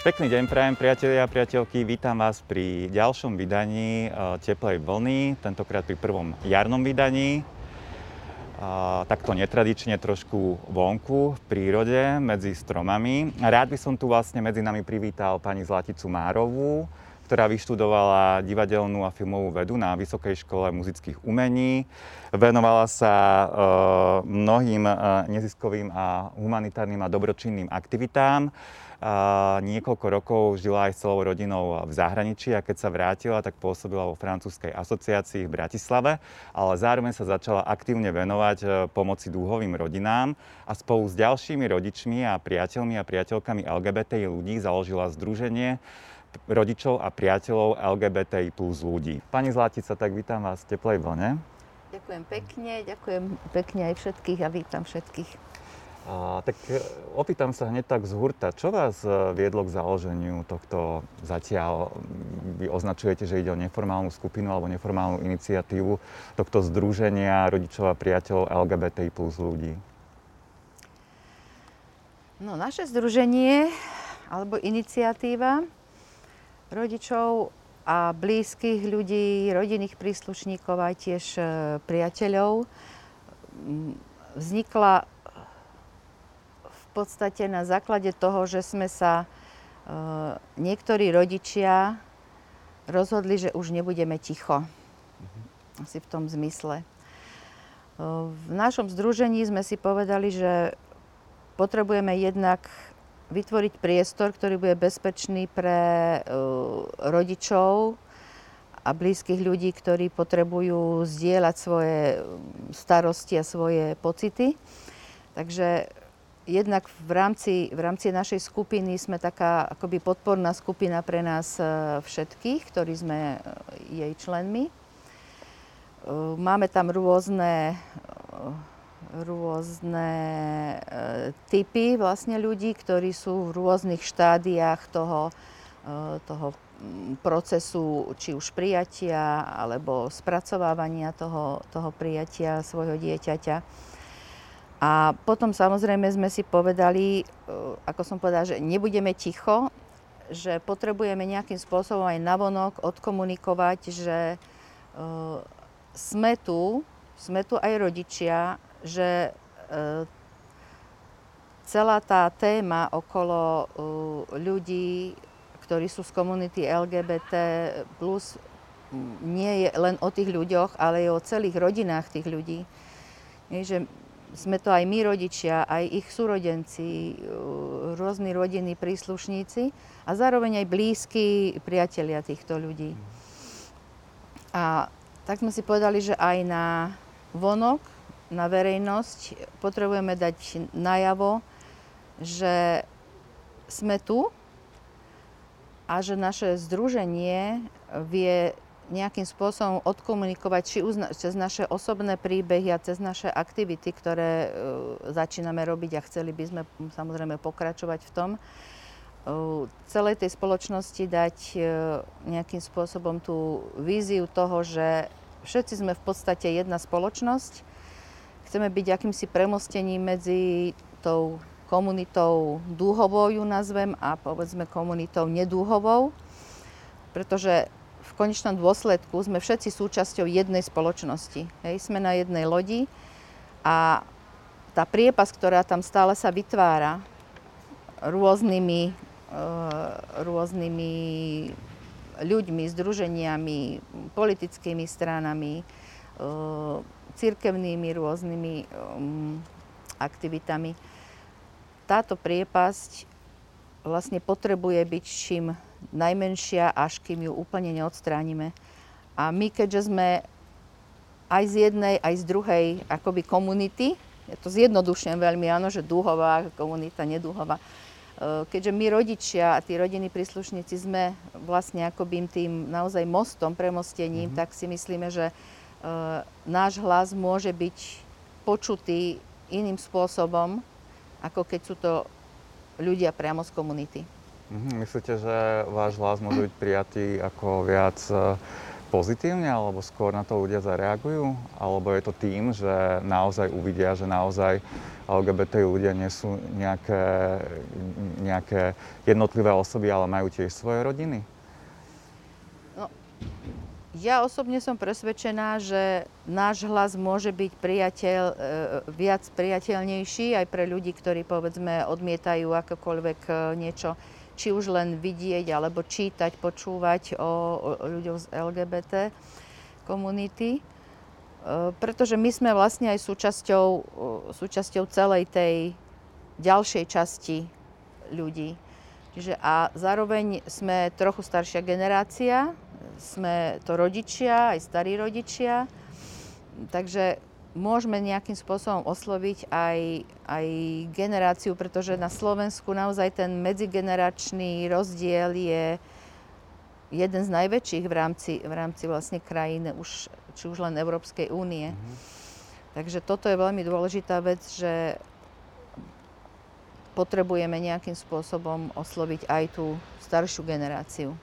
Pekný deň prajem priatelia a priateľky, vítam vás pri ďalšom vydaní eh, Teplej vlny, tentokrát pri prvom jarnom vydaní. A, takto netradične trošku vonku v prírode medzi stromami. Rád by som tu vlastne medzi nami privítal pani Zlaticu Márovú, ktorá vyštudovala divadelnú a filmovú vedu na Vysokej škole muzických umení. Venovala sa e, mnohým neziskovým a humanitárnym a dobročinným aktivitám niekoľko rokov žila aj s celou rodinou v zahraničí a keď sa vrátila, tak pôsobila vo francúzskej asociácii v Bratislave, ale zároveň sa začala aktívne venovať e, pomoci dúhovým rodinám a spolu s ďalšími rodičmi a priateľmi a priateľkami LGBTI ľudí založila združenie rodičov a priateľov LGBTI plus ľudí. Pani Zlatica, tak vítam vás v teplej vlne. Ďakujem pekne, ďakujem pekne aj všetkých a vítam všetkých. A, tak e, opýtam sa hneď tak z hurta, čo vás e, viedlo k založeniu tohto zatiaľ, vy označujete, že ide o neformálnu skupinu alebo neformálnu iniciatívu tohto združenia rodičov a priateľov LGBTI plus ľudí? No, naše združenie alebo iniciatíva rodičov a blízkych ľudí, rodinných príslušníkov a tiež e, priateľov vznikla podstate na základe toho, že sme sa e, niektorí rodičia rozhodli, že už nebudeme ticho. Mhm. Asi v tom zmysle. E, v našom združení sme si povedali, že potrebujeme jednak vytvoriť priestor, ktorý bude bezpečný pre e, rodičov a blízkych ľudí, ktorí potrebujú zdieľať svoje starosti a svoje pocity. Takže jednak v rámci, v rámci našej skupiny sme taká akoby podporná skupina pre nás e, všetkých, ktorí sme e, jej členmi. E, máme tam rôzne, rôzne typy vlastne ľudí, ktorí sú v rôznych štádiách toho, toho procesu, či už prijatia, alebo spracovávania toho, toho prijatia svojho dieťaťa. A potom samozrejme sme si povedali, e, ako som povedala, že nebudeme ticho, že potrebujeme nejakým spôsobom aj navonok odkomunikovať, že e, sme tu, sme tu aj rodičia, že e, celá tá téma okolo ľudí, ktorí sú z komunity LGBT+, plus nie je len o tých ľuďoch, ale je o celých rodinách tých ľudí. Je, že sme to aj my rodičia, aj ich súrodenci, rôzni rodinní príslušníci a zároveň aj blízki priatelia týchto ľudí. A tak sme si povedali, že aj na vonok, na verejnosť potrebujeme dať najavo, že sme tu a že naše združenie vie nejakým spôsobom odkomunikovať či uzna- cez naše osobné príbehy a cez naše aktivity, ktoré uh, začíname robiť a chceli by sme samozrejme pokračovať v tom, uh, celej tej spoločnosti dať uh, nejakým spôsobom tú víziu toho, že všetci sme v podstate jedna spoločnosť. Chceme byť akýmsi premostením medzi tou komunitou dúhovou ju nazvem a povedzme komunitou nedúhovou, pretože konečnom dôsledku sme všetci súčasťou jednej spoločnosti. Hej, sme na jednej lodi a tá priepas, ktorá tam stále sa vytvára rôznymi, e, rôznymi ľuďmi, združeniami, politickými stranami, e, cirkevnými rôznymi um, aktivitami. Táto priepasť vlastne potrebuje byť čím najmenšia, až kým ju úplne neodstránime. A my, keďže sme aj z jednej, aj z druhej akoby komunity, ja to zjednodušujem veľmi, áno, že dúhová komunita, nedúhová, e, keďže my rodičia a tí rodiny príslušníci sme vlastne akoby tým naozaj mostom, premostením, mm-hmm. tak si myslíme, že uh, náš hlas môže byť počutý iným spôsobom, ako keď sú to ľudia priamo z komunity. Mhm, myslíte, že váš hlas môže byť prijatý ako viac e, pozitívne, alebo skôr na to ľudia zareagujú? Alebo je to tým, že naozaj uvidia, že naozaj LGBT ľudia nie sú nejaké, nejaké jednotlivé osoby, ale majú tiež svoje rodiny? No, ja osobne som presvedčená, že náš hlas môže byť priateľ, e, viac priateľnejší aj pre ľudí, ktorí povedzme odmietajú akokoľvek e, niečo či už len vidieť alebo čítať, počúvať o, o ľuďoch z LGBT komunity. E, pretože my sme vlastne aj súčasťou, súčasťou celej tej ďalšej časti ľudí. Čiže a zároveň sme trochu staršia generácia, sme to rodičia, aj starí rodičia, takže môžeme nejakým spôsobom osloviť aj, aj generáciu, pretože na Slovensku naozaj ten medzigeneračný rozdiel je jeden z najväčších v rámci, v rámci vlastne krajín, už, či už len Európskej únie. Mm-hmm. Takže toto je veľmi dôležitá vec, že potrebujeme nejakým spôsobom osloviť aj tú staršiu generáciu.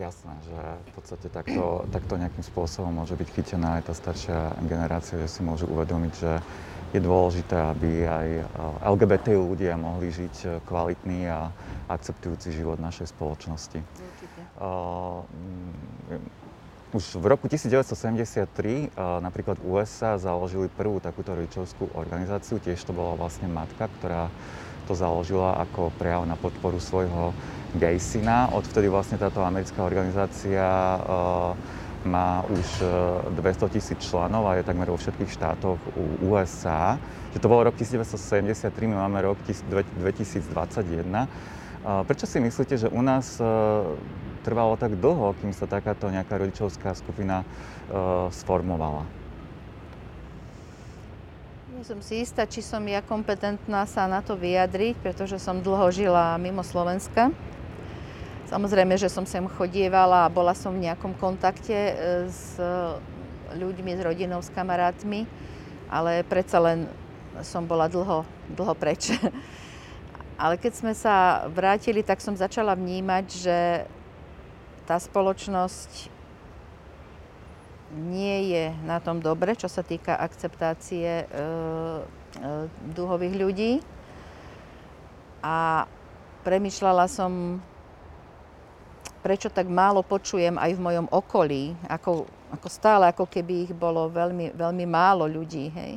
Jasné, že v podstate takto, takto nejakým spôsobom môže byť chytená aj tá staršia generácia, že si môžu uvedomiť, že je dôležité, aby aj eh, LGBT ľudia mohli žiť eh, kvalitný a akceptujúci život našej spoločnosti. Určite. Uh, už v roku 1973 uh, napríklad USA založili prvú takúto rodičovskú organizáciu, tiež to bola vlastne matka, ktorá to založila ako prejav na podporu svojho Gejsina. Odvtedy vlastne táto americká organizácia uh, má už 200 eh, tisíc členov a je takmer vo všetkých štátoch u USA. Že to bol rok 1973, my máme rok 2021. Uh, prečo si myslíte, že u nás trvalo tak dlho, kým sa takáto nejaká rodičovská skupina sformovala? Som si istá, či som ja kompetentná sa na to vyjadriť, pretože som dlho žila mimo Slovenska. Samozrejme, že som sem chodievala a bola som v nejakom kontakte e, s ľuďmi, s rodinou, s kamarátmi, ale predsa len som bola dlho, dlho preč. Ale keď sme sa vrátili, tak som začala vnímať, že tá spoločnosť nie je na tom dobre, čo sa týka akceptácie e, e, duhových ľudí. A premyšľala som prečo tak málo počujem aj v mojom okolí, ako, ako stále, ako keby ich bolo veľmi, veľmi málo ľudí, hej.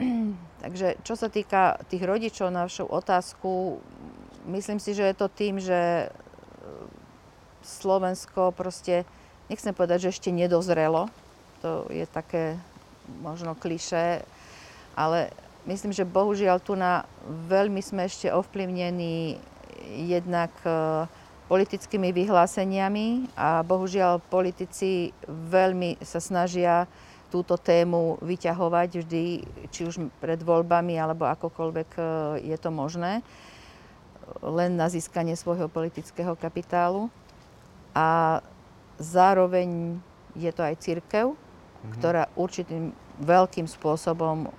Takže čo sa týka tých rodičov na vašu otázku, myslím si, že je to tým, že Slovensko proste, nechcem povedať, že ešte nedozrelo, to je také možno kliše, ale myslím, že bohužiaľ tu na veľmi sme ešte ovplyvnení jednak uh, politickými vyhláseniami a bohužiaľ politici veľmi sa snažia túto tému vyťahovať vždy, či už pred voľbami alebo akokoľvek e, je to možné, len na získanie svojho politického kapitálu. A zároveň je to aj církev, mm-hmm. ktorá určitým veľkým spôsobom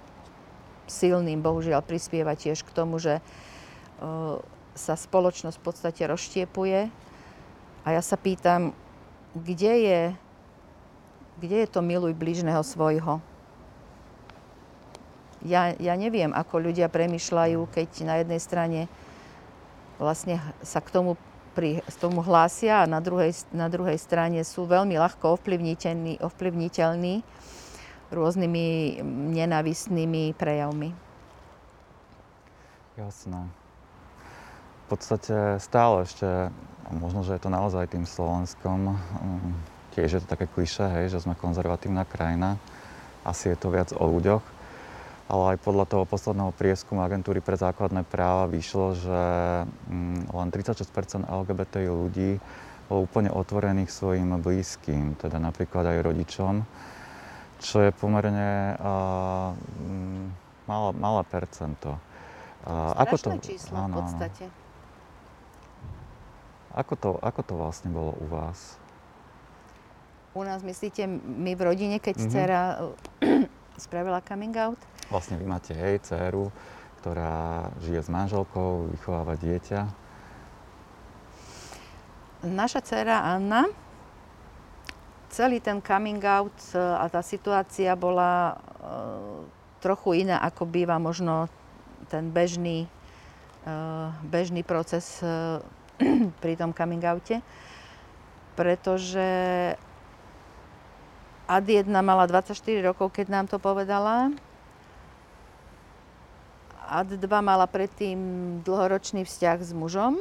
silným bohužiaľ prispieva tiež k tomu, že uh, sa spoločnosť v podstate rozštiepuje a ja sa pýtam, kde je, kde je to miluj blížneho svojho? Ja, ja neviem, ako ľudia premyšľajú, keď na jednej strane vlastne sa k tomu, pri, tomu hlásia a na druhej, na druhej strane sú veľmi ľahko ovplyvniteľní, ovplyvniteľní rôznymi nenávistnými prejavmi. Jasné. Podstate stále ešte, možno, že je to naozaj tým Slovenskom, um, tiež je to také kliše, hej, že sme konzervatívna krajina, asi je to viac o ľuďoch, ale aj podľa toho posledného prieskumu agentúry pre základné práva vyšlo, že um, len 36% LGBT ľudí bolo úplne otvorených svojim blízkym, teda napríklad aj rodičom, čo je pomerne uh, malé, malé percento. Uh, ako to, číslo áno, v podstate. Ako to, ako to vlastne bolo u vás? U nás, myslíte, my v rodine, keď mm-hmm. dcera spravila coming out? Vlastne vy máte, hej, dceru, ktorá žije s manželkou, vychováva dieťa. Naša dcera Anna celý ten coming out a tá situácia bola trochu iná, ako býva možno ten bežný, bežný proces pri tom coming oute. Pretože Ad 1 mala 24 rokov, keď nám to povedala. Ad 2 mala predtým dlhoročný vzťah s mužom.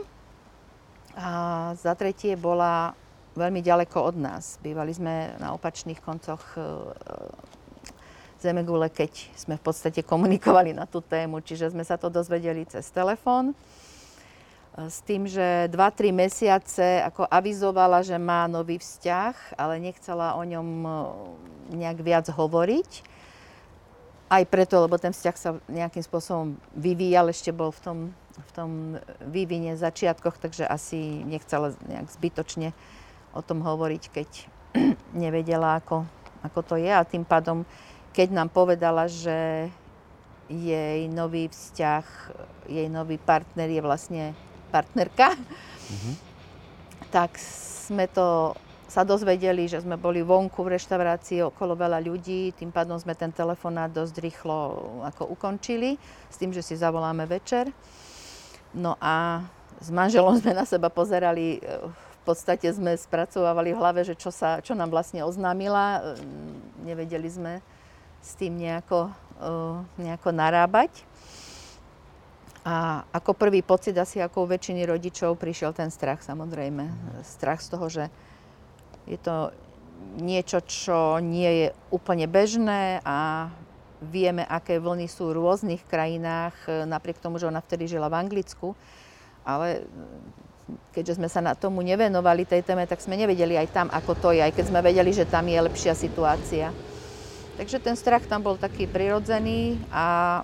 A za tretie bola veľmi ďaleko od nás. Bývali sme na opačných koncoch e, Zemegule, keď sme v podstate komunikovali na tú tému, čiže sme sa to dozvedeli cez telefón s tým, že 2-3 mesiace ako avizovala, že má nový vzťah, ale nechcela o ňom e, nejak viac hovoriť. Aj preto, lebo ten vzťah sa nejakým spôsobom vyvíjal, ešte bol v tom, v tom vývine začiatkoch, takže asi nechcela nejak zbytočne o tom hovoriť, keď nevedela, ako, ako to je. A tým pádom, keď nám povedala, že jej nový vzťah, jej nový partner je vlastne partnerka, mm-hmm. tak sme to sa dozvedeli, že sme boli vonku v reštaurácii okolo veľa ľudí, tým pádom sme ten telefonát dosť rýchlo ako ukončili, s tým, že si zavoláme večer. No a s manželom sme na seba pozerali, e, v podstate sme spracovávali v hlave, že čo, sa, čo nám vlastne oznámila. E, nevedeli sme s tým nejako, e, nejako narábať. A ako prvý pocit, asi ako u väčšiny rodičov, prišiel ten strach samozrejme. Strach z toho, že je to niečo, čo nie je úplne bežné a vieme, aké vlny sú v rôznych krajinách, napriek tomu, že ona vtedy žila v Anglicku. Ale keďže sme sa na tomu nevenovali tej téme, tak sme nevedeli aj tam, ako to je, aj keď sme vedeli, že tam je lepšia situácia. Takže ten strach tam bol taký prirodzený a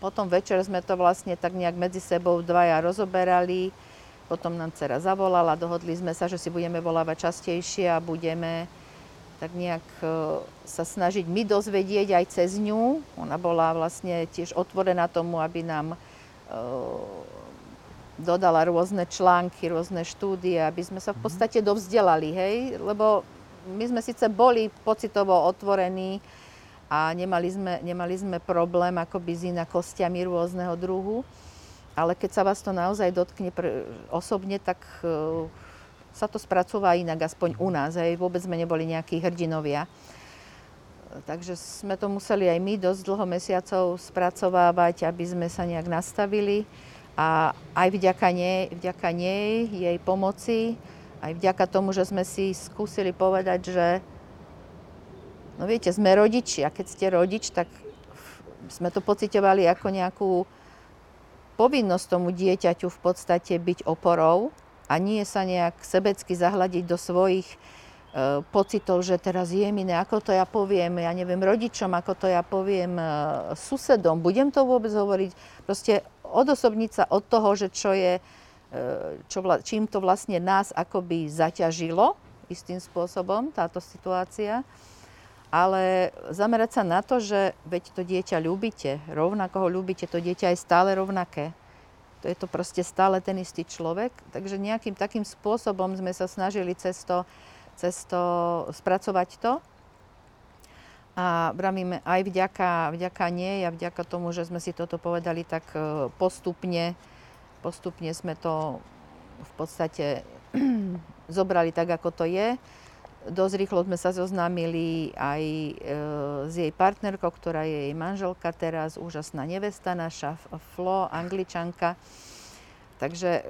potom večer sme to vlastne tak nejak medzi sebou dvaja rozoberali. Potom nám dcera zavolala, dohodli sme sa, že si budeme volávať častejšie a budeme tak nejak e, sa snažiť my dozvedieť aj cez ňu. Ona bola vlastne tiež otvorená tomu, aby nám e, dodala rôzne články, rôzne štúdie, aby sme sa v mhm. podstate dovzdelali, hej? Lebo my sme síce boli pocitovo otvorení, a nemali sme, nemali sme problém akoby s inakostiami rôzneho druhu. Ale keď sa vás to naozaj dotkne pr- osobne, tak uh, sa to spracúva inak, aspoň u nás. Hej. Vôbec sme neboli nejakí hrdinovia. Takže sme to museli aj my dosť dlho mesiacov spracovávať, aby sme sa nejak nastavili. A aj vďaka nej, vďaka nej, jej pomoci, aj vďaka tomu, že sme si skúsili povedať, že No viete, sme rodiči a keď ste rodič, tak sme to pocitovali ako nejakú povinnosť tomu dieťaťu v podstate byť oporou a nie sa nejak sebecky zahľadiť do svojich e, pocitov, že teraz je mi ako to ja poviem, ja neviem, rodičom, ako to ja poviem, e, susedom, budem to vôbec hovoriť, proste odosobniť sa od toho, že čo je, e, čo čím to vlastne nás akoby zaťažilo istým spôsobom, táto situácia ale zamerať sa na to, že veď to dieťa ľúbite, rovnako ho ľúbite, to dieťa je stále rovnaké. To je to proste stále ten istý človek. Takže nejakým takým spôsobom sme sa snažili cez to, cez to spracovať to. A vravíme aj vďaka, vďaka nej a vďaka tomu, že sme si toto povedali, tak e, postupne, postupne sme to v podstate zobrali tak, ako to je dosť rýchlo sme sa zoznámili aj e, s jej partnerkou, ktorá je jej manželka teraz, úžasná nevesta naša, Flo, angličanka. Takže e,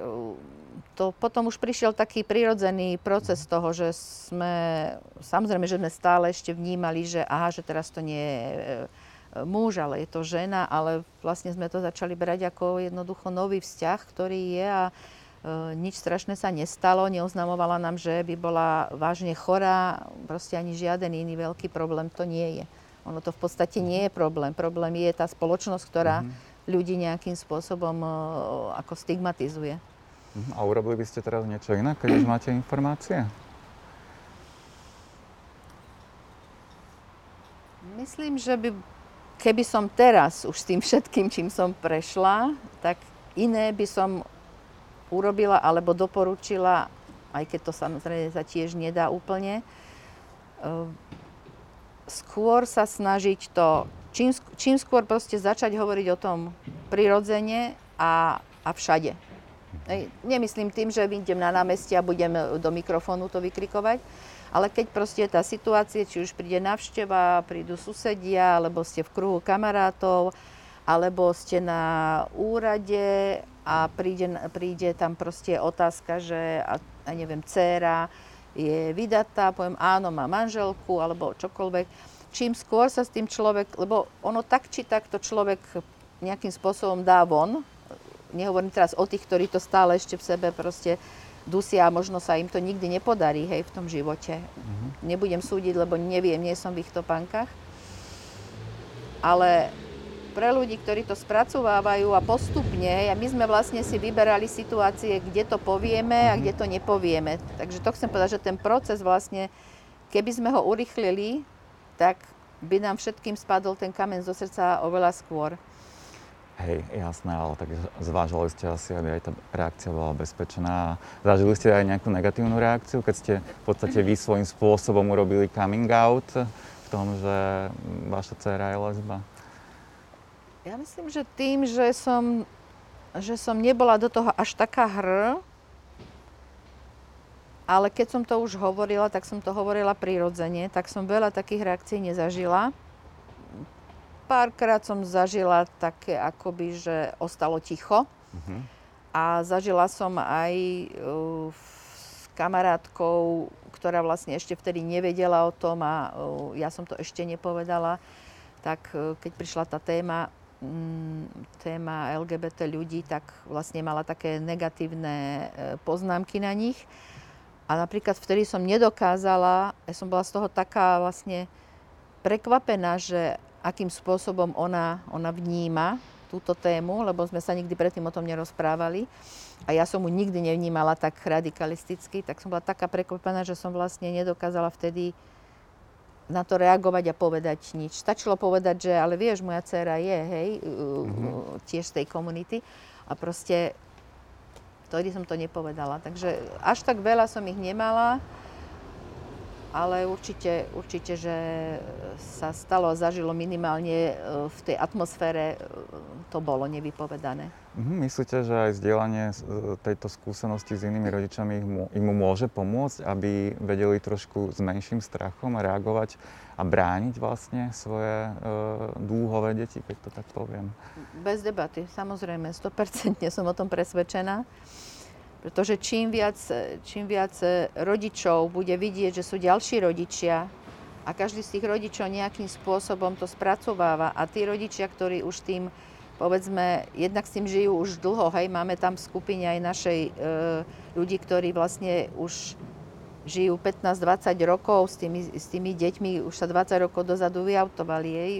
to potom už prišiel taký prirodzený proces toho, že sme, samozrejme, že sme stále ešte vnímali, že aha, že teraz to nie je e, muž, ale je to žena, ale vlastne sme to začali brať ako jednoducho nový vzťah, ktorý je a nič strašné sa nestalo, neoznamovala nám, že by bola vážne chorá, proste ani žiaden iný veľký problém to nie je. Ono to v podstate nie je problém. Problém je tá spoločnosť, ktorá mm-hmm. ľudí nejakým spôsobom uh, ako stigmatizuje. Mhm. A urobili by ste teraz niečo iné, keď už máte informácie? Myslím, že by, keby som teraz už s tým všetkým, čím som prešla, tak iné by som urobila alebo doporučila, aj keď to samozrejme sa tiež nedá úplne, skôr sa snažiť to, čím, čím skôr proste začať hovoriť o tom prirodzene a, a všade. Nemyslím tým, že vyjdem na námestie a budem do mikrofónu to vykrikovať, ale keď proste tá situácia, či už príde návšteva, prídu susedia, alebo ste v kruhu kamarátov, alebo ste na úrade a príde, príde tam proste otázka, že, a, a neviem, dcéra je vydatá, poviem áno, má manželku, alebo čokoľvek. Čím skôr sa s tým človek, lebo ono tak či tak to človek nejakým spôsobom dá von, nehovorím teraz o tých, ktorí to stále ešte v sebe proste dusia a možno sa im to nikdy nepodarí, hej, v tom živote. Mm-hmm. Nebudem súdiť, lebo neviem, nie som v ich topánkach. Ale pre ľudí, ktorí to spracovávajú a postupne, a my sme vlastne si vyberali situácie, kde to povieme a kde to nepovieme. Takže to chcem povedať, že ten proces vlastne, keby sme ho urychlili, tak by nám všetkým spadol ten kamen zo srdca oveľa skôr. Hej, jasné, ale tak zvážili ste asi, aby aj tá reakcia bola bezpečná. Zažili ste aj nejakú negatívnu reakciu, keď ste v podstate vy svojím spôsobom urobili coming out v tom, že vaša dcera je lesba? Ja myslím, že tým, že som, že som nebola do toho až taká hr, ale keď som to už hovorila, tak som to hovorila prirodzene, tak som veľa takých reakcií nezažila. Párkrát som zažila také akoby, že ostalo ticho. Uh-huh. A zažila som aj uh, s kamarátkou, ktorá vlastne ešte vtedy nevedela o tom a uh, ja som to ešte nepovedala. Tak uh, keď prišla tá téma, téma LGBT ľudí, tak vlastne mala také negatívne e, poznámky na nich. A napríklad vtedy som nedokázala, ja som bola z toho taká vlastne prekvapená, že akým spôsobom ona, ona vníma túto tému, lebo sme sa nikdy predtým o tom nerozprávali. A ja som mu nikdy nevnímala tak radikalisticky, tak som bola taká prekvapená, že som vlastne nedokázala vtedy na to reagovať a povedať nič. Stačilo povedať, že ale vieš, moja dcéra je, hej, mm-hmm. tiež z tej komunity. A proste vtedy som to nepovedala. Takže až tak veľa som ich nemala, ale určite, určite, že sa stalo a zažilo minimálne e, v tej atmosfére, e, to bolo nevypovedané. Mhm, myslíte, že aj zdieľanie e, tejto skúsenosti s inými rodičami im môže pomôcť, aby vedeli trošku s menším strachom reagovať a brániť vlastne svoje dúhové deti, keď to tak poviem? Bez debaty, samozrejme, 100% som o tom presvedčená. Pretože čím viac, čím viac rodičov bude vidieť, že sú ďalší rodičia a každý z tých rodičov nejakým spôsobom to spracováva a tí rodičia, ktorí už tým povedzme, jednak s tým žijú už dlho, hej, máme tam v skupine aj našej e, ľudí, ktorí vlastne už žijú 15-20 rokov s tými, s tými deťmi, už sa 20 rokov dozadu vyautovali jej,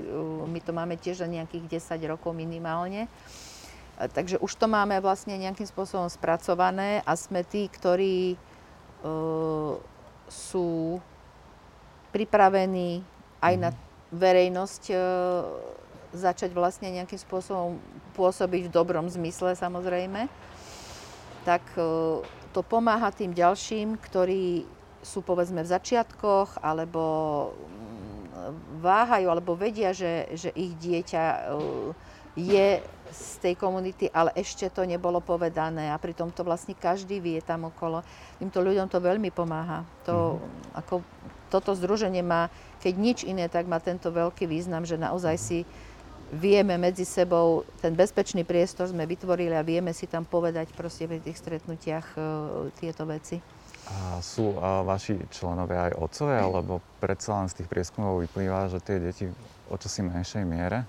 my to máme tiež za nejakých 10 rokov minimálne. Takže už to máme vlastne nejakým spôsobom spracované a sme tí, ktorí e, sú pripravení aj na mhm. verejnosť e, začať vlastne nejakým spôsobom pôsobiť v dobrom zmysle samozrejme, tak e, to pomáha tým ďalším, ktorí sú povedzme v začiatkoch alebo mm, váhajú alebo vedia, že, že ich dieťa e, je z tej komunity, ale ešte to nebolo povedané a pritom to vlastne každý vie tam okolo. Týmto ľuďom to veľmi pomáha. To, mm-hmm. ako, toto združenie má, keď nič iné, tak má tento veľký význam, že naozaj si vieme medzi sebou, ten bezpečný priestor sme vytvorili a vieme si tam povedať proste v tých stretnutiach uh, tieto veci. A sú a vaši členovia aj otcovia, alebo predsa len z tých prieskumov vyplýva, že tie deti o čosi menšej miere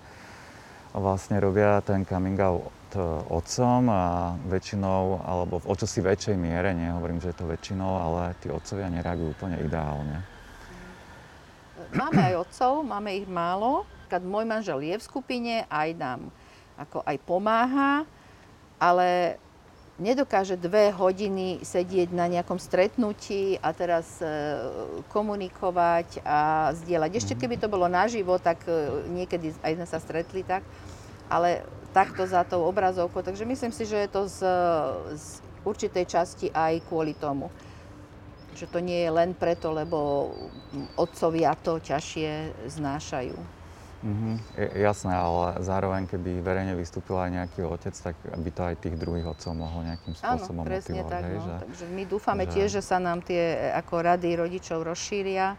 vlastne robia ten coming out e, otcom a väčšinou, alebo v očosi väčšej miere, nehovorím, že je to väčšinou, ale tí otcovia nereagujú úplne ideálne. Máme aj otcov, máme ich málo, napríklad môj manžel je v skupine, aj nám ako aj pomáha, ale nedokáže dve hodiny sedieť na nejakom stretnutí a teraz e, komunikovať a zdieľať. Ešte mhm. keby to bolo naživo, tak e, niekedy aj sme sa stretli tak, ale takto za tou obrazovkou. Takže myslím si, že je to z, z určitej časti aj kvôli tomu Že to nie je len preto, lebo otcovia to ťažšie znášajú. Mm-hmm. jasné, ale zároveň, keby verejne vystúpil aj nejaký otec, tak by to aj tých druhých otcov mohlo nejakým spôsobom Áno, presne motivovať. tak. Hej, No. že, Takže my dúfame že... tiež, že sa nám tie ako rady rodičov rozšíria.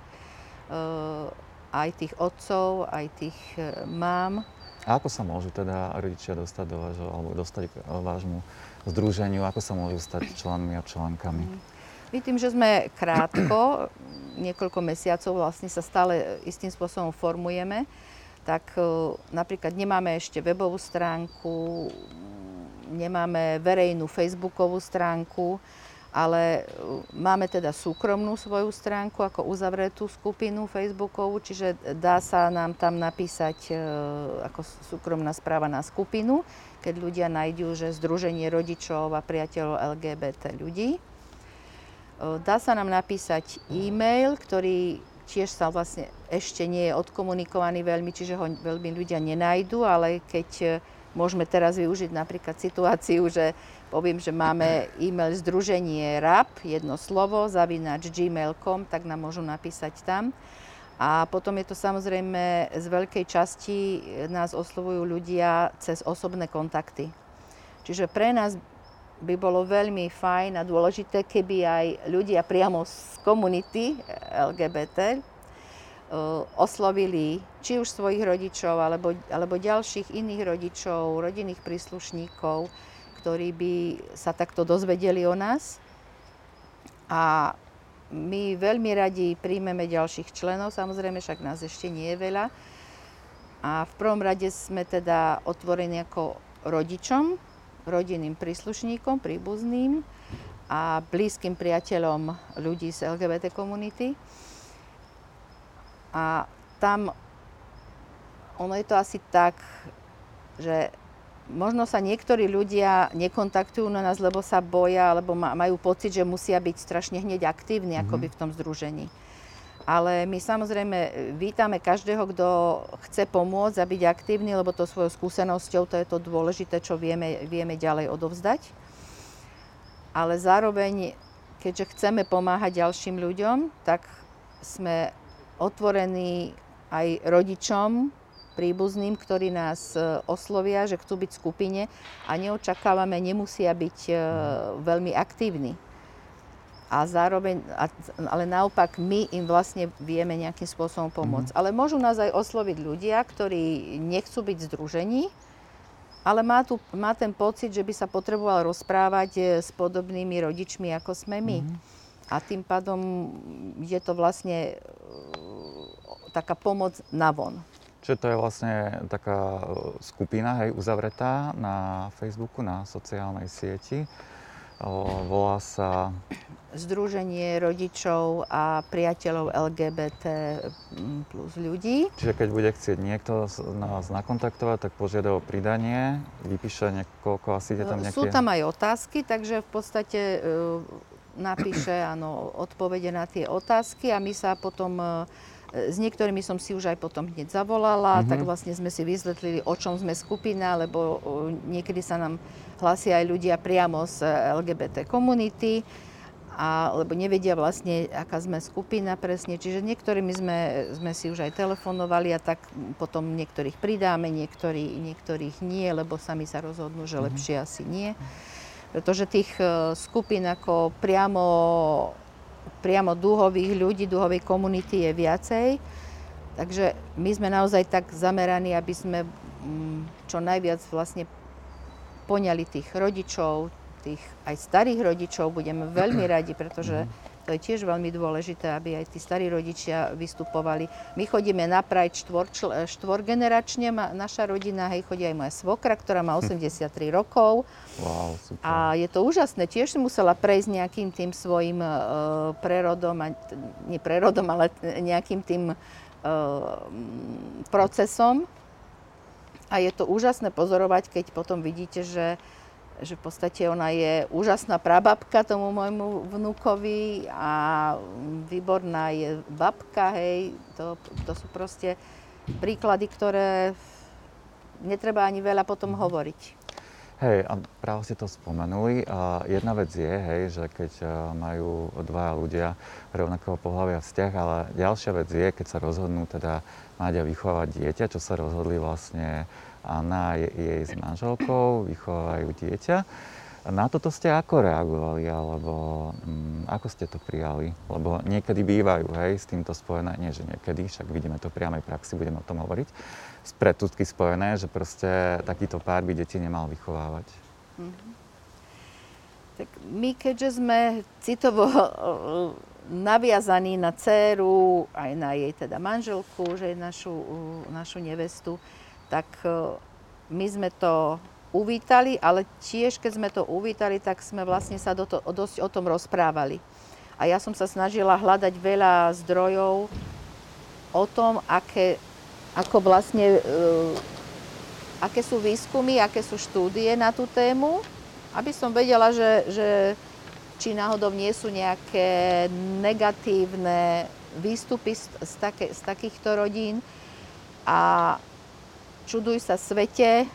Uh, aj tých otcov, aj tých uh, mám. A ako sa môžu teda rodičia dostať do vášho, alebo dostať k vášmu združeniu, ako sa môžu stať členmi a členkami? Mm. My tým, že sme krátko, niekoľko mesiacov vlastne sa stále istým spôsobom formujeme, tak uh, napríklad nemáme ešte webovú stránku, nemáme verejnú facebookovú stránku, ale uh, máme teda súkromnú svoju stránku ako uzavretú skupinu facebookovú, čiže dá sa nám tam napísať uh, ako súkromná správa na skupinu, keď ľudia nájdú, že Združenie rodičov a priateľov LGBT ľudí. Dá sa nám napísať e-mail, ktorý tiež sa vlastne ešte nie je odkomunikovaný veľmi, čiže ho veľmi ľudia nenajdu, ale keď e, môžeme teraz využiť napríklad situáciu, že poviem, že máme e-mail združenie RAP, jedno slovo, zavinač gmail.com, tak nám môžu napísať tam. A potom je to samozrejme z veľkej časti e, nás oslovujú ľudia cez osobné kontakty. Čiže pre nás by bolo veľmi fajn a dôležité, keby aj ľudia priamo z komunity LGBT uh, oslovili či už svojich rodičov, alebo, alebo ďalších iných rodičov, rodinných príslušníkov, ktorí by sa takto dozvedeli o nás. A my veľmi radi príjmeme ďalších členov, samozrejme, však nás ešte nie je veľa. A v prvom rade sme teda otvorení ako rodičom, rodinným príslušníkom, príbuzným a blízkym priateľom ľudí z LGBT komunity. A tam ono je to asi tak, že možno sa niektorí ľudia nekontaktujú na nás, lebo sa boja, alebo majú pocit, že musia byť strašne hneď aktívni mm-hmm. akoby v tom združení. Ale my samozrejme vítame každého, kto chce pomôcť a byť aktívny, lebo to svojou skúsenosťou to je to dôležité, čo vieme, vieme ďalej odovzdať. Ale zároveň, keďže chceme pomáhať ďalším ľuďom, tak sme otvorení aj rodičom, príbuzným, ktorí nás e, oslovia, že chcú byť v skupine a neočakávame, nemusia byť e, veľmi aktívni a zároveň, ale naopak my im vlastne vieme nejakým spôsobom pomôcť. Mm-hmm. Ale môžu nás aj osloviť ľudia, ktorí nechcú byť združení, ale má, tu, má ten pocit, že by sa potreboval rozprávať e, s podobnými rodičmi, ako sme my. Mm-hmm. A tým pádom je to vlastne e, taká pomoc navon. Čiže to je vlastne taká e, skupina, hej, uzavretá na Facebooku, na sociálnej sieti. Volá sa Združenie rodičov a priateľov LGBT plus ľudí. Čiže keď bude chcieť niekto nás nakontaktovať, tak požiada o pridanie, vypíše niekoľko, asi je tam nejaké... Sú tam aj otázky, takže v podstate uh, napíše áno, odpovede na tie otázky a my sa potom uh, s niektorými som si už aj potom hneď zavolala, mm-hmm. tak vlastne sme si vyzvetlili, o čom sme skupina, lebo niekedy sa nám hlásia aj ľudia priamo z LGBT komunity a, lebo nevedia vlastne, aká sme skupina presne. Čiže niektorými sme, sme si už aj telefonovali a tak potom niektorých pridáme, niektorí, niektorých nie, lebo sami sa rozhodnú, že mhm. lepšie mm-hmm. asi nie. Pretože tých e, skupín ako priamo, priamo dúhových ľudí, dúhovej komunity je viacej. Takže my sme naozaj tak zameraní, aby sme mm, čo najviac vlastne poňali tých rodičov, tých aj starých rodičov budeme veľmi radi, pretože to je tiež veľmi dôležité, aby aj tí starí rodičia vystupovali. My chodíme na Pride štvor, štvorgeneračne, naša rodina, hej, chodí aj moja svokra, ktorá má 83 rokov. Wow, super. A je to úžasné, tiež musela prejsť nejakým tým svojim uh, prerodom, a, nie prerodom, ale nejakým tým uh, procesom. A je to úžasné pozorovať, keď potom vidíte, že že v podstate ona je úžasná prababka tomu môjmu vnúkovi a výborná je babka, hej. To, to sú proste príklady, ktoré netreba ani veľa potom hovoriť. Hej, a práve ste to spomenuli. A jedna vec je, hej, že keď e, majú dvaja ľudia rovnakého pohľavia vzťah, ale ďalšia vec je, keď sa rozhodnú teda mať a vychovávať dieťa, čo sa rozhodli vlastne Anna a jej s manželkou, vychovávajú dieťa. Na toto ste ako reagovali, alebo mm, ako ste to prijali? Lebo niekedy bývajú, hej, s týmto spojené, nie že niekedy, však vidíme to v priamej praxi, budeme o tom hovoriť, s predtutky spojené, že proste takýto pár by deti nemal vychovávať. Mm-hmm. Tak my, keďže sme citovo naviazaní na dceru, aj na jej teda manželku, že je našu, našu nevestu, tak my sme to uvítali, ale tiež keď sme to uvítali, tak sme vlastne sa do to, dosť o tom rozprávali. A ja som sa snažila hľadať veľa zdrojov o tom, aké, ako vlastne, uh, aké sú výskumy, aké sú štúdie na tú tému, aby som vedela, že, že či náhodou nie sú nejaké negatívne výstupy z, z, také, z takýchto rodín. A čuduj sa svete,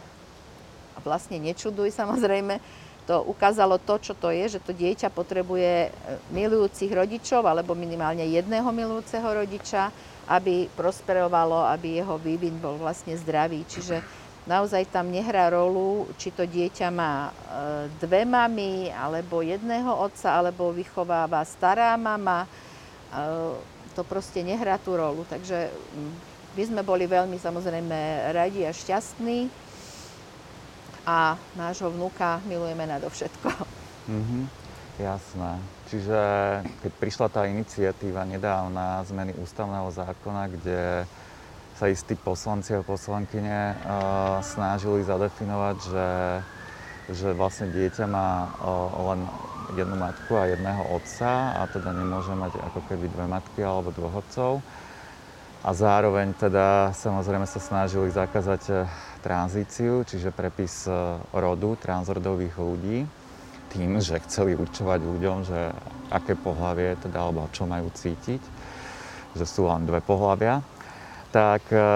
a vlastne nečuduj samozrejme, to ukázalo to, čo to je, že to dieťa potrebuje e, milujúcich rodičov alebo minimálne jedného milujúceho rodiča, aby prosperovalo, aby jeho vývin bol vlastne zdravý. Čiže naozaj tam nehrá rolu, či to dieťa má e, dve mamy, alebo jedného otca, alebo vychováva stará mama. E, to proste nehrá tú rolu. Takže my sme boli veľmi samozrejme radi a šťastní a nášho vnúka milujeme nadovšetko. Mm-hmm, jasné. Čiže keď prišla tá iniciatíva nedávna zmeny ústavného zákona, kde sa istí poslanci a poslankyne uh, snažili zadefinovať, že, že vlastne dieťa má uh, len jednu matku a jedného otca a teda nemôže mať ako keby dve matky alebo dvoch otcov. A zároveň teda samozrejme sa snažili zakázať tranzíciu, čiže prepis e, rodu transrodových ľudí, tým, že chceli určovať ľuďom, že aké pohlavie teda, alebo čo majú cítiť, že sú len dve pohlavia. Tak, e,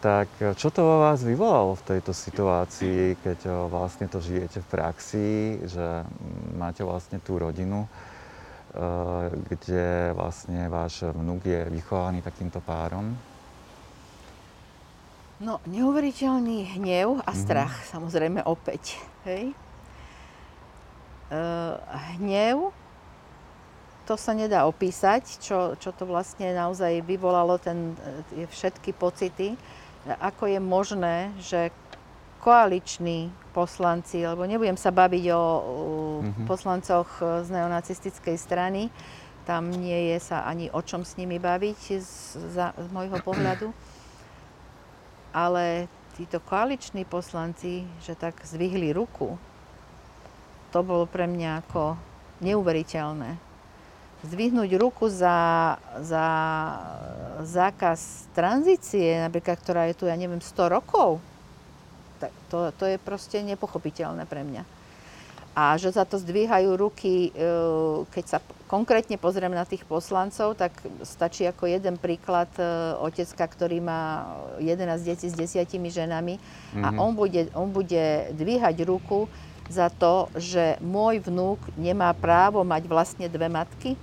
tak čo to vo vás vyvolalo v tejto situácii, keď e, vlastne to žijete v praxi, že máte vlastne tú rodinu, kde vlastne váš vnúk je vychovaný takýmto párom? No, neuveriteľný hnev a mhm. strach, mm-hmm. samozrejme opäť. Hej? Uh, hnev, to sa nedá opísať, čo, čo to vlastne naozaj vyvolalo, ten, tie všetky pocity. Ako je možné, že koaliční poslanci, lebo nebudem sa baviť o, mm-hmm. poslancoch z neonacistickej strany, tam nie je sa ani o čom s nimi baviť z, za, z môjho pohľadu ale títo koaliční poslanci, že tak zvihli ruku, to bolo pre mňa ako neuveriteľné. Zdvihnúť ruku za, za zákaz tranzície, napríklad, ktorá je tu, ja neviem, 100 rokov, tak to, to je proste nepochopiteľné pre mňa a že za to zdvíhajú ruky, e, keď sa konkrétne pozriem na tých poslancov, tak stačí ako jeden príklad e, otecka, ktorý má 11 detí s desiatimi ženami mm-hmm. a mhm. on bude, on bude dvíhať ruku za to, že môj vnúk nemá právo mať vlastne dve matky.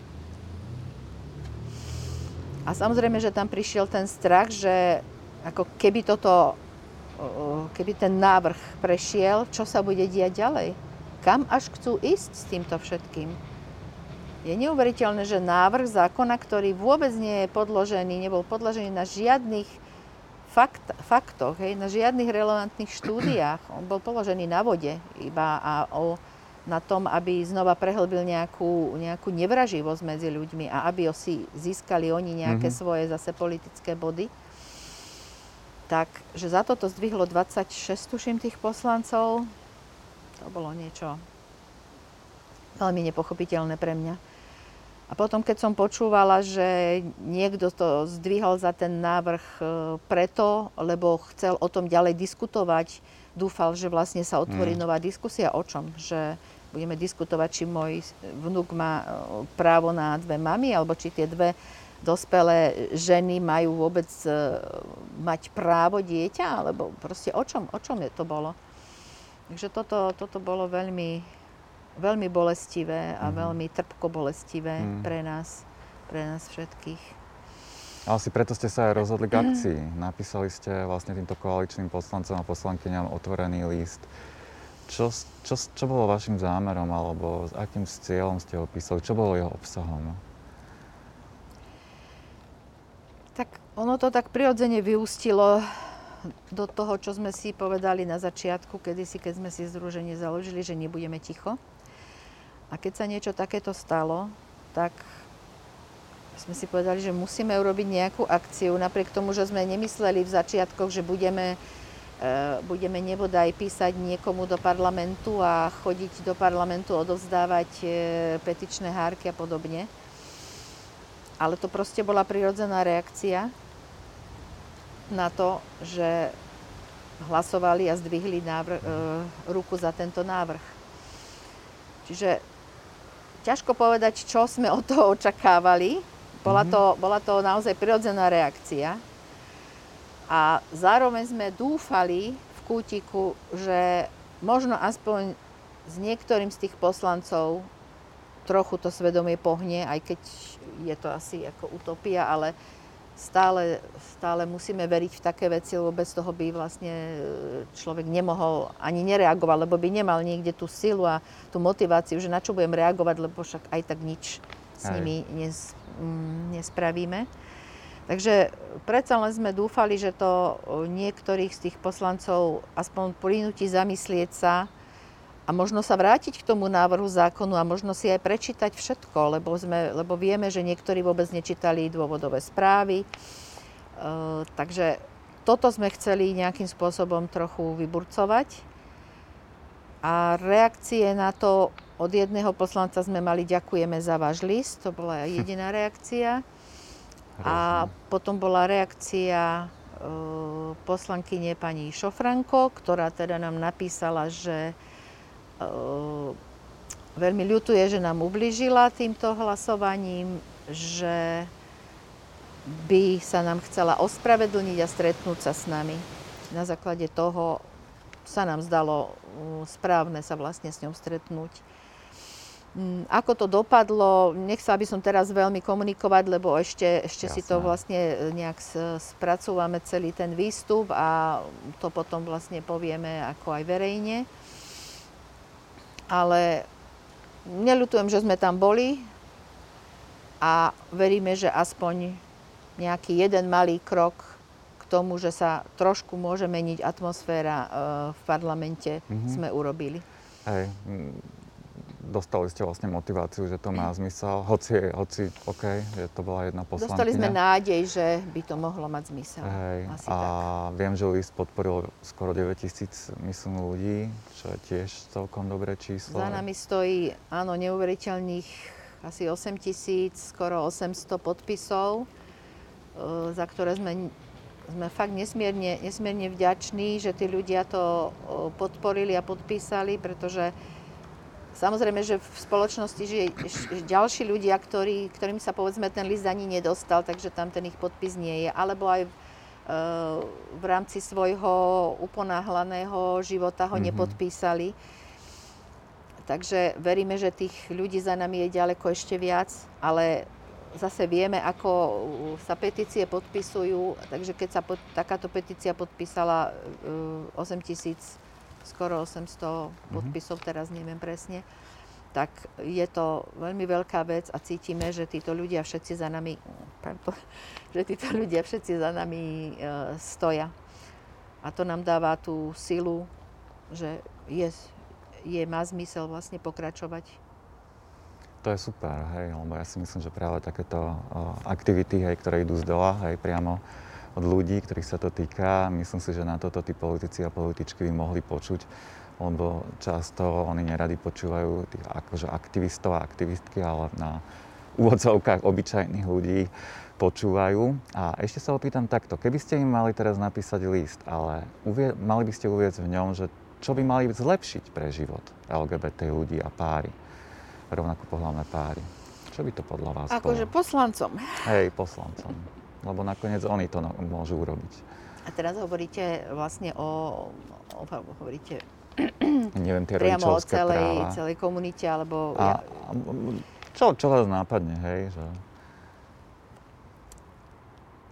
A samozrejme, že tam prišiel ten strach, že ako keby toto, keby ten návrh prešiel, čo sa bude diať ďalej kam až chcú ísť s týmto všetkým. Je neuveriteľné, že návrh zákona, ktorý vôbec nie je podložený, nebol podložený na žiadnych fakt, faktoch, hej, na žiadnych relevantných štúdiách, on bol položený na vode iba a o, na tom, aby znova prehlbil nejakú, nejakú nevraživosť medzi ľuďmi a aby si získali oni nejaké mm-hmm. svoje zase politické body. Tak, že za toto zdvihlo 26, tuším, tých poslancov, to bolo niečo veľmi nepochopiteľné pre mňa. A potom, keď som počúvala, že niekto to zdvihol za ten návrh e, preto, lebo chcel o tom ďalej diskutovať, dúfal, že vlastne sa otvorí mm. nová diskusia o čom? Že budeme diskutovať, či môj vnúk má e, právo na dve mamy, alebo či tie dve dospelé ženy majú vôbec e, mať právo dieťa, alebo proste o čom, o čom je to bolo? Takže toto, toto bolo veľmi, veľmi bolestivé a mm-hmm. veľmi trpko bolestivé mm. pre nás, pre nás všetkých. Ale si preto ste sa aj rozhodli k akcii. Napísali ste vlastne týmto koaličným poslancom a poslankyňam otvorený list. Čo, čo, čo bolo vašim zámerom alebo s akým cieľom ste ho písali? Čo bolo jeho obsahom? Tak ono to tak prirodzene vyústilo do toho, čo sme si povedali na začiatku, kedysi, keď sme si združenie založili, že nebudeme ticho. A keď sa niečo takéto stalo, tak sme si povedali, že musíme urobiť nejakú akciu, napriek tomu, že sme nemysleli v začiatkoch, že budeme, e, budeme nebodaj písať niekomu do parlamentu a chodiť do parlamentu, odovzdávať e, petičné hárky a podobne. Ale to proste bola prirodzená reakcia na to, že hlasovali a zdvihli návrh, e, ruku za tento návrh. Čiže ťažko povedať, čo sme od toho očakávali. Bola mhm. to, bola to naozaj prirodzená reakcia. A zároveň sme dúfali v kútiku, že možno aspoň s niektorým z tých poslancov trochu to svedomie pohne, aj keď je to asi ako utopia, ale stále, stále musíme veriť v také veci, lebo bez toho by vlastne e, človek nemohol ani nereagovať, lebo by nemal niekde tú silu a tú motiváciu, že na čo budem reagovať, lebo však aj tak nič s nimi nes, mm, nespravíme. Takže predsa len sme dúfali, že to niektorých z tých poslancov aspoň prinúti zamyslieť sa, a možno sa vrátiť k tomu návrhu zákonu a možno si aj prečítať všetko, lebo, sme, lebo vieme, že niektorí vôbec nečítali dôvodové správy. E, takže toto sme chceli nejakým spôsobom trochu vyburcovať. A reakcie na to od jedného poslanca sme mali ďakujeme za váš list, to bola jediná reakcia. A potom bola reakcia e, poslankyne pani Šofranko, ktorá teda nám napísala, že veľmi ľutuje, že nám ubližila týmto hlasovaním, že by sa nám chcela ospravedlniť a stretnúť sa s nami. Na základe toho sa nám zdalo mm, správne sa vlastne s ňou stretnúť. Mm, ako to dopadlo, nech sa aby som teraz veľmi komunikovať, lebo ešte, ešte si to vlastne e, nejak spracúvame celý ten výstup a to potom vlastne povieme ako aj verejne ale neľutujem, že sme tam boli a veríme, že aspoň nejaký jeden malý krok k tomu, že sa trošku môže meniť atmosféra e, v parlamente, mm-hmm. sme urobili. Hej, dostali ste vlastne motiváciu, že to má zmysel, hoci, hoci OK, že to bola jedna poslankyňa. Dostali sme nádej, že by to mohlo mať zmysel. Hej, Asi a tak. viem, že list podporil skoro 9 tisíc, myslím, ľudí, čo je tiež celkom dobré číslo. Za nami stojí, áno, neuveriteľných asi 8 tisíc, skoro 800 podpisov, e, za ktoré sme sme fakt nesmierne, nesmierne vďační, že tí ľudia to podporili a podpísali, pretože Samozrejme, že v spoločnosti žije ďalší ľudia, ktorí, ktorým sa povedzme ten list ani nedostal, takže tam ten ich podpis nie je. Alebo aj v, e, v rámci svojho uponáhlaného života ho mm-hmm. nepodpísali. Takže veríme, že tých ľudí za nami je ďaleko ešte viac, ale zase vieme, ako sa petície podpisujú, takže keď sa pod, takáto petícia podpísala 8 e, tisíc skoro 800 mm-hmm. podpisov, teraz neviem presne, tak je to veľmi veľká vec a cítime, že títo ľudia všetci za nami, pardon, že títo ľudia všetci za nami e, stoja. A to nám dáva tú silu, že je, je, má zmysel vlastne pokračovať. To je super, hej, lebo ja si myslím, že práve takéto uh, aktivity, hej, ktoré idú z dola, hej, priamo od ľudí, ktorých sa to týka. Myslím si, že na toto tí politici a političky by mohli počuť, lebo často oni neradi počúvajú tých akože aktivistov a aktivistky, ale na úvodzovkách obyčajných ľudí počúvajú. A ešte sa opýtam takto, keby ste im mali teraz napísať list, ale uvie, mali by ste uvieť v ňom, že čo by mali zlepšiť pre život LGBT ľudí a páry, rovnako pohľavné páry. Čo by to podľa vás Akože poslancom. Hej, poslancom lebo nakoniec oni to no, môžu urobiť. A teraz hovoríte vlastne o, o hovoríte neviem, tie priamo o celej, práva. celej komunite, alebo... A, ja, a čo, čo vás nápadne, hej? Že...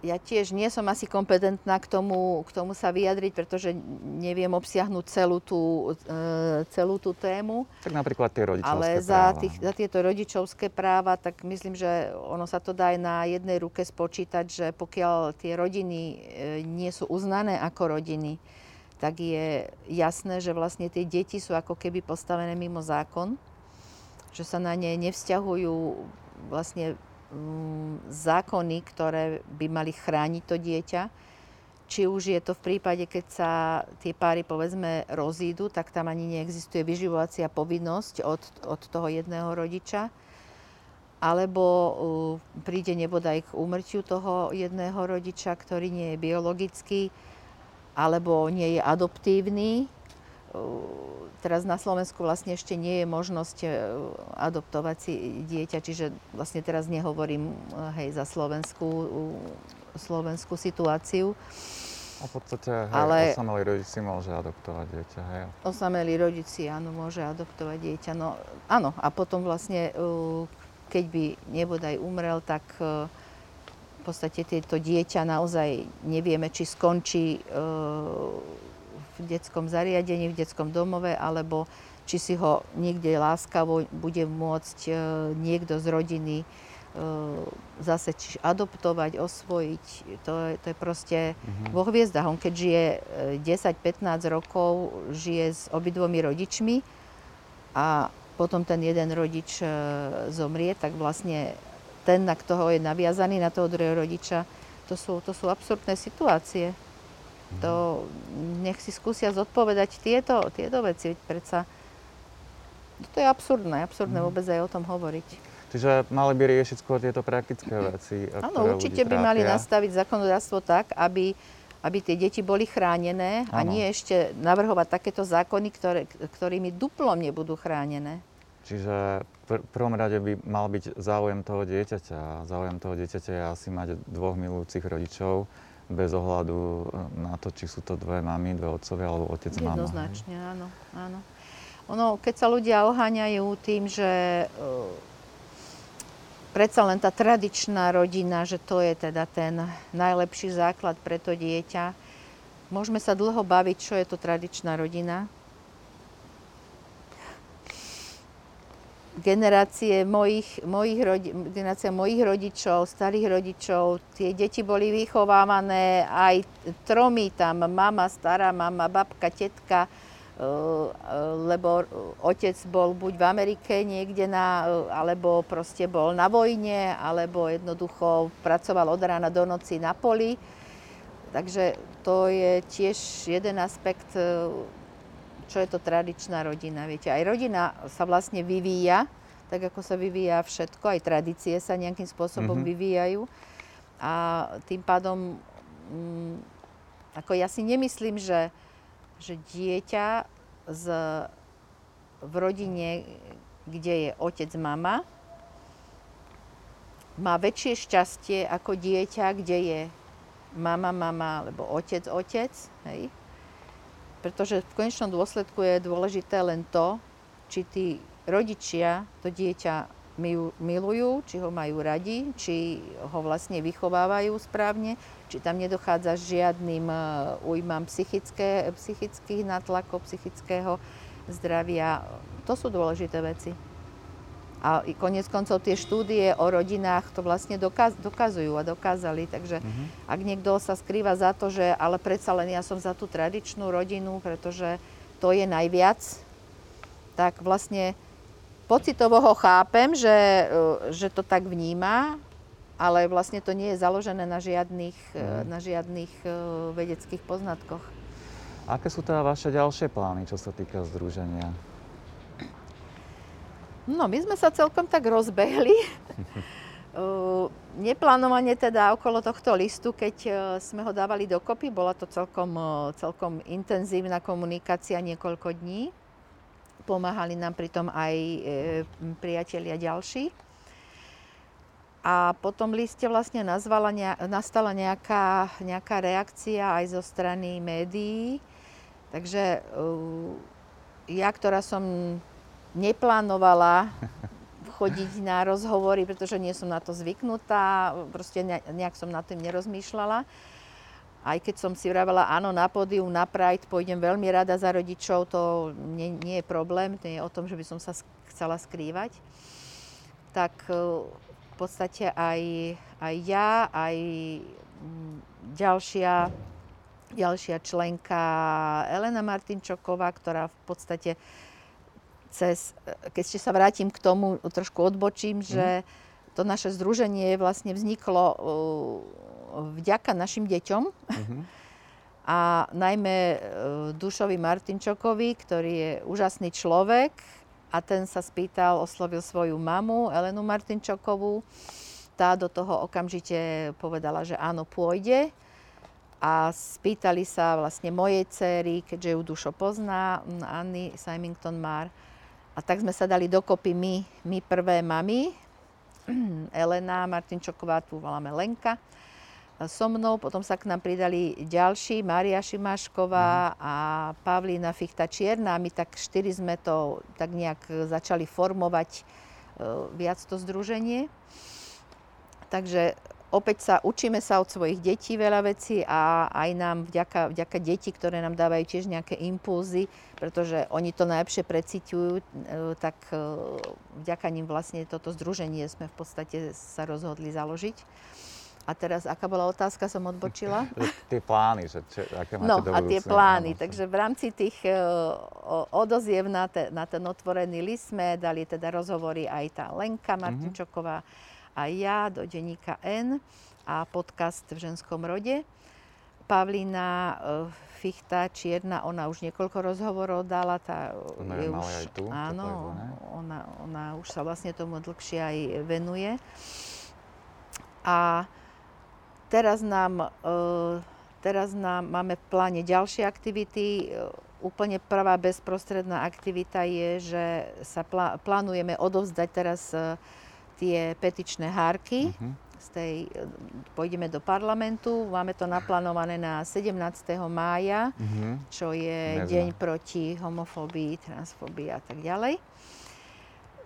ja tiež nie som asi kompetentná k tomu, k tomu sa vyjadriť, pretože neviem obsiahnuť celú tú, e, celú tú tému. Tak napríklad tie rodičovské Ale za, práva. tých, za tieto rodičovské práva, tak myslím, že ono sa to dá aj na jednej ruke spočítať, že pokiaľ tie rodiny e, nie sú uznané ako rodiny, tak je jasné, že vlastne tie deti sú ako keby postavené mimo zákon, že sa na ne nevzťahujú vlastne zákony, ktoré by mali chrániť to dieťa. Či už je to v prípade, keď sa tie páry povedzme rozídu, tak tam ani neexistuje vyživovacia povinnosť od, od toho jedného rodiča. Alebo uh, príde nebodaj k úmrtiu toho jedného rodiča, ktorý nie je biologický, alebo nie je adoptívny. Uh, Teraz na Slovensku vlastne ešte nie je možnosť uh, adoptovať si dieťa, čiže vlastne teraz nehovorím uh, hej, za slovenskú, slovenskú situáciu. A v podstate, hej, Ale- osamelý rodič si môže adoptovať dieťa, hej. Osamelý rodič si áno, môže adoptovať dieťa. No áno, a potom vlastne, keď by nebodaj umrel, tak v podstate tieto dieťa naozaj nevieme, či skončí v detskom zariadení, v detskom domove, alebo či si ho niekde láskavo bude môcť uh, niekto z rodiny uh, zase či adoptovať, osvojiť. To je, to je proste vo hviezdach. On keď žije e, 10-15 rokov, žije s obidvomi rodičmi a potom ten jeden rodič e, zomrie, tak vlastne ten, na ktorého je naviazaný, na toho druhého rodiča, to sú, to sú absurdné situácie. To nech si skúsia zodpovedať tieto, tieto veci, veď predsa to je absurdné, absurdné vôbec aj o tom hovoriť. Čiže mali by riešiť skôr tieto praktické veci, Áno, určite by mali nastaviť zákonodárstvo tak, aby, aby tie deti boli chránené a Áno. nie ešte navrhovať takéto zákony, ktoré, ktorými duplom nebudú chránené. Čiže v prvom rade by mal byť záujem toho dieťaťa. A Záujem toho dieťaťa je asi mať dvoch milujúcich rodičov bez ohľadu na to, či sú to dve mamy, dve otcovia alebo otec, mama. hej. Jednoznačne, áno, áno. Ono, keď sa ľudia oháňajú tým, že uh, predsa len tá tradičná rodina, že to je teda ten najlepší základ pre to dieťa, môžeme sa dlho baviť, čo je to tradičná rodina. Generácie mojich, mojich, generácia mojich rodičov, starých rodičov, tie deti boli vychovávané aj tromi tam, mama, stará mama, babka, tetka, eh, lebo otec bol buď v Amerike niekde na, alebo proste bol na vojne, alebo jednoducho pracoval od rána do noci na poli. Takže to je tiež jeden aspekt eh, čo je to tradičná rodina. Viete, aj rodina sa vlastne vyvíja, tak ako sa vyvíja všetko, aj tradície sa nejakým spôsobom Mhm. vyvíjajú. A tým pádom, mm, ako ja si nemyslím, že, že dieťa z, v rodine, kde je otec, mama, má väčšie šťastie ako dieťa, kde je mama, mama, alebo otec, otec, hej? Pretože v konečnom dôsledku je dôležité len to, či tí rodičia to dieťa milu- milujú, či ho majú radi, či ho vlastne vychovávajú správne, či tam nedochádza žiadnym e, újmam psychické, psychických natlakov, psychického zdravia. To sú dôležité veci. A konec koncov tie štúdie o rodinách to vlastne dokaz, dokazujú a dokázali. Takže Mhm. ak niekto sa skrýva za to, že ale predsa len ja som za tú tradičnú rodinu, pretože to je najviac, tak vlastne pocitovo ho chápem, že, e, že to tak vníma, ale vlastne to nie je založené na žiadnych, Mhm. na žiadnych e, vedeckých poznatkoch. Aké sú teda vaše ďalšie plány, čo sa týka združenia? No, my sme sa celkom tak rozbehli. Uh, Neplánovane teda okolo tohto listu, keď uh, sme ho dávali dokopy, bola to celkom, uh, celkom intenzívna komunikácia niekoľko dní. Pomáhali nám pritom aj e, priatelia ďalší. A po tom liste vlastne nazvala, nastala nejaká, nejaká reakcia aj zo strany médií. Takže ja, ktorá som neplánovala chodiť na rozhovory, pretože nie som na to zvyknutá, proste nejak som nad tým nerozmýšľala. Aj keď som si vravela, áno, na pódium, na Pride pôjdem veľmi rada za rodičov, to nie, nie je problém, to je o tom, že by som sa chcela skrývať. Tak e, v podstate aj, aj ja, aj mm, ďalšia, ďalšia členka Elena Martinčoková, ktorá v podstate cez, keď ešte sa vrátim k tomu, trošku odbočím, mm. že to naše združenie vlastne vzniklo uh, vďaka našim deťom. Mm-hmm. A najmä uh, Dušovi Martinčokovi, ktorý je úžasný človek a ten sa spýtal, oslovil svoju mamu, Elenu Martinčokovú. Tá do toho okamžite povedala, že áno, pôjde. A spýtali sa vlastne mojej céry, keďže ju Dušo pozná, Anny Symington Mar, a tak sme sa dali dokopy my, my prvé mami, Elena Martinčoková, tu voláme Lenka, so mnou, potom sa k nám pridali ďalší, Mária Šimášková uh-huh. a Pavlína Fichta Čierna. My tak štyri sme to tak nejak začali formovať uh, viac to združenie. Takže opäť sa učíme sa od svojich detí veľa vecí a aj nám vďaka, vďaka deti, ktoré nám dávajú tiež nejaké impulzy, pretože oni to najlepšie preciťujú, e, tak e, vďaka nim vlastne toto združenie sme v podstate sa rozhodli založiť. A teraz, aká bola otázka, som odbočila? tie plány, že čo, aké máte No a tie plány, takže v rámci tých uh, odoziev na, te, na ten otvorený list sme dali teda rozhovory aj tá Lenka mhm. Martinčoková, mm-hmm aj ja do denníka N a podcast v ženskom rode. Pavlína e, Fichta Čierna, ona už niekoľko rozhovorov dala. Tá ona je, je už, aj tu? Áno, ona, ona už sa vlastne tomu dlhšie aj venuje. A teraz nám, e, teraz nám máme v pláne ďalšie aktivity. E, úplne prvá bezprostredná aktivita je, že sa plánujeme odovzdať teraz tie petičné hárky. Uh-huh. Z tej, pôjdeme do parlamentu, máme to naplánované na 17. mája, uh-huh. čo je Nezna. deň proti homofóbii, transfóbii a tak ďalej.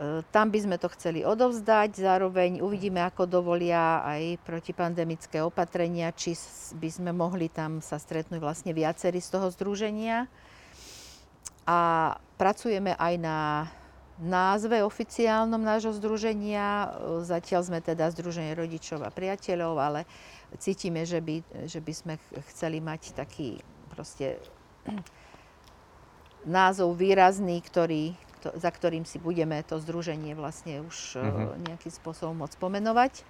E, tam by sme to chceli odovzdať, zároveň uvidíme, ako dovolia aj protipandemické opatrenia, či by sme mohli tam sa stretnúť vlastne viacerí z toho združenia. A pracujeme aj na názve oficiálnom nášho združenia. Zatiaľ sme teda Združenie rodičov a priateľov, ale cítime, že by, že by sme chceli mať taký proste názov výrazný, ktorý, to, za ktorým si budeme to združenie vlastne už uh-huh. nejakým spôsobom môcť pomenovať.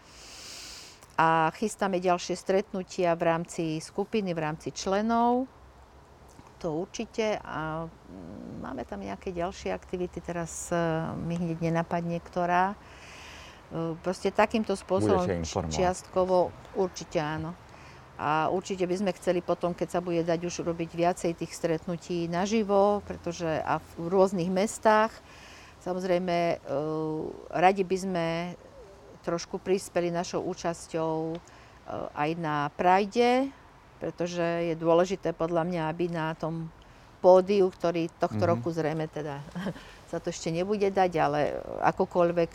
A chystáme ďalšie stretnutia v rámci skupiny, v rámci členov to určite a mm, máme tam nejaké ďalšie aktivity, teraz e, mi hneď nenapadne, ktorá. E, proste takýmto spôsobom čiastkovo určite áno. A určite by sme chceli potom, keď sa bude dať už robiť viacej tých stretnutí naživo, pretože a v rôznych mestách. Samozrejme, e, radi by sme trošku prispeli našou účasťou aj na Prajde, pretože je dôležité podľa mňa, aby na tom pódiu, ktorý tohto mm-hmm. roku zrejme teda sa to ešte nebude dať, ale akokoľvek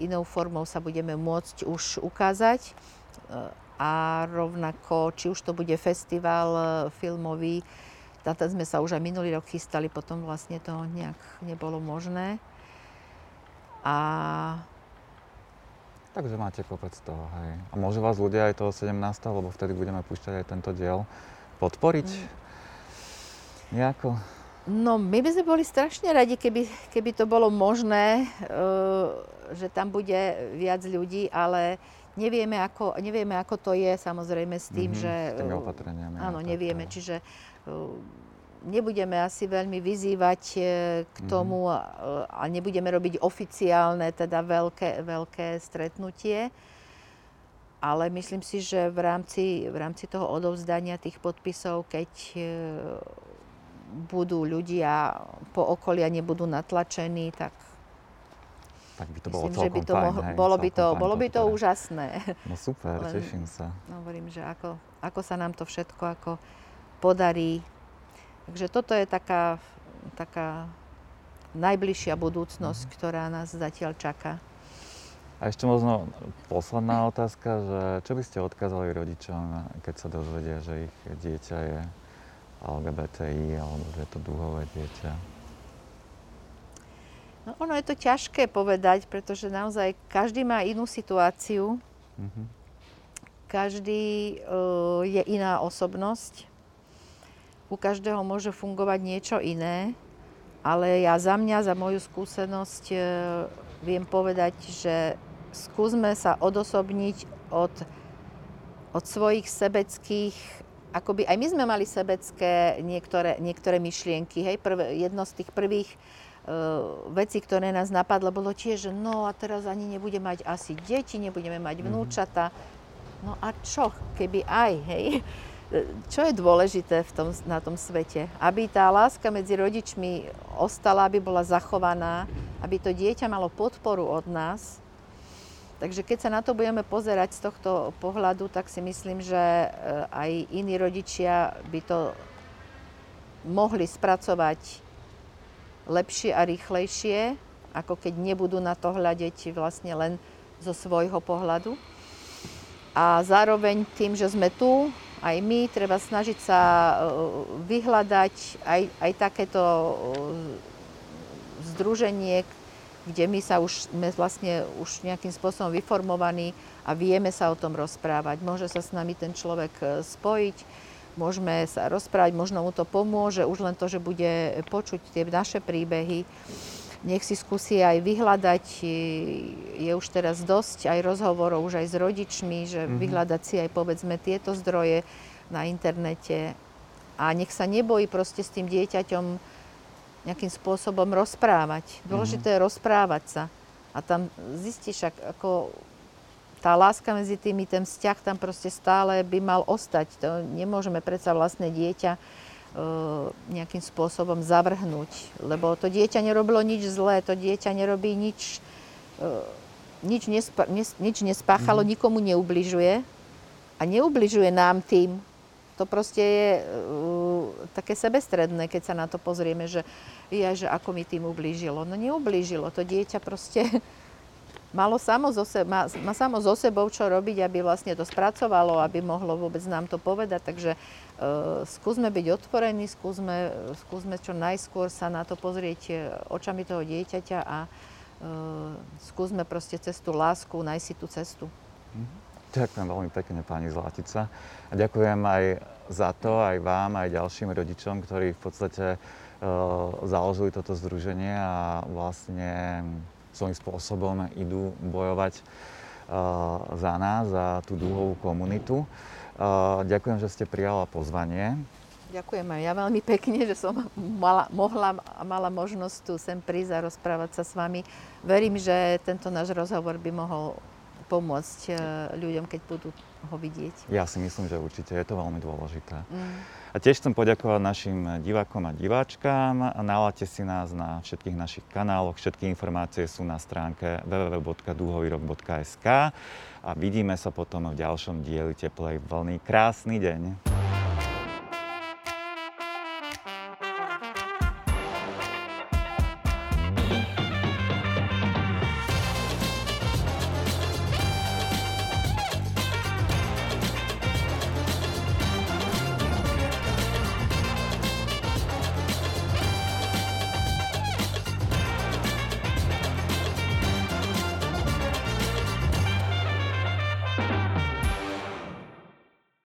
inou formou sa budeme môcť už ukázať. A rovnako, či už to bude festival filmový, tam sme sa už aj minulý rok chystali, potom vlastne to nejak nebolo možné. A Takže máte kopec toho, hej. A môžu vás ľudia aj toho 17. lebo vtedy budeme púšťať aj tento diel, podporiť mm. nejako? No, my by sme boli strašne radi, keby, keby to bolo možné, uh, že tam bude viac ľudí, ale nevieme ako, nevieme, ako to je samozrejme s tým, mm-hmm, že... S tými opatreniami. Áno, nevieme, tak, čiže uh, nebudeme asi veľmi vyzývať e, k mhm. tomu mm-hmm. a nebudeme robiť oficiálne, teda veľké, veľké stretnutie. Ale myslím si, že v rámci, v rámci toho odovzdania tých podpisov, keď e, budú ľudia po okolí a nebudú natlačení, tak tak by to bolo Myslím, že by to mohlo, hej, bolo, by to, bolo by to úžasné. No super, Len, teším sa. Hovorím, že ako, ako sa nám to všetko ako podarí Takže toto je taká, taká najbližšia budúcnosť, ktorá nás zatiaľ čaká. A ešte možno posledná otázka, že čo by ste odkázali rodičom, keď sa dozvedia, že ich dieťa je LGBTI alebo že je to dúhové dieťa? No ono je to ťažké povedať, pretože naozaj každý má inú situáciu. Mm-hmm. Každý uh, je iná osobnosť. U každého môže fungovať niečo iné. Ale ja za mňa, za moju skúsenosť uh, viem povedať, že skúsme sa odosobniť od, od svojich sebeckých akoby aj my sme mali sebecké niektoré, niektoré myšlienky. Hej? Prvé, jedno z tých prvých uh, vecí, ktoré nás napadlo, bolo tiež, že no a teraz ani nebude mať asi deti, nebudeme mať mhm. vnúčata. No a čo, keby aj, hej? Čo je dôležité v tom, na tom svete? Aby tá láska medzi rodičmi ostala, aby bola zachovaná, aby to dieťa malo podporu od nás, Takže keď sa na to budeme pozerať z tohto pohľadu, tak si myslím, že eh, aj iní rodičia by to mohli spracovať lepšie a rýchlejšie, ako keď nebudú na to hľadiť vlastne len zo svojho pohľadu. A zároveň tým, že sme tu, aj my, treba snažiť sa eh, vyhľadať aj, aj takéto eh, združenie, kde my sa už, sme vlastne už nejakým spôsobom vyformovaní a vieme sa o tom rozprávať. Môže sa s nami ten človek e, spojiť, môžeme sa rozprávať, možno mu to pomôže, už len to, že bude počuť tie naše príbehy. Nech si skúsi aj vyhľadať, e, je už teraz dosť aj rozhovorov už aj s rodičmi, že mm-hmm. vyhľadať si aj povedzme tieto zdroje na internete a nech sa nebojí proste s tým dieťaťom nejakým spôsobom rozprávať. Dôležité mm-hmm. je rozprávať sa. A tam zistíš, ako tá láska medzi tými, ten vzťah tam proste stále by mal ostať. To nemôžeme predsa vlastné dieťa nejakým spôsobom zavrhnúť. Lebo to dieťa nerobilo nič zlé, to dieťa nerobí nič, e, nič, nespa, nes, nič nespáchalo, mm. nikomu neubližuje. A neubližuje nám tým, to proste je uh, také sebestredné, keď sa na to pozrieme, že je, že ako mi tým ublížilo. No neublížilo, to dieťa proste malo samo zo se, má, má samo zo sebou čo robiť, aby vlastne to spracovalo, aby mohlo vôbec nám to povedať. Takže uh, skúsme byť otvorení, skúsme, skúsme čo najskôr sa na to pozrieť e, očami toho dieťaťa a uh, skúsme proste cestu lásku, nájsť si tú cestu. Mm-hmm. Ďakujem veľmi pekne, pani Zlatica. A ďakujem aj za to, aj vám, aj ďalším rodičom, ktorí v podstate uh, založili toto združenie a vlastne svojím spôsobom idú bojovať uh, za nás, za tú dúhovú komunitu. Uh, ďakujem, že ste prijala pozvanie. Ďakujem aj ja veľmi pekne, že som mala, mohla a mala možnosť tu sem prísť a rozprávať sa s vami. Verím, že tento náš rozhovor by mohol pomôcť e, ľuďom, keď budú ho vidieť. Ja si myslím, že určite je to veľmi dôležité. Mm. A tiež chcem poďakovať našim divákom a diváčkám. Naláte si nás na všetkých našich kanáloch. Všetky informácie sú na stránke www.duhovýrok.sk a vidíme sa potom v ďalšom dieli Teplej vlny. Krásny deň.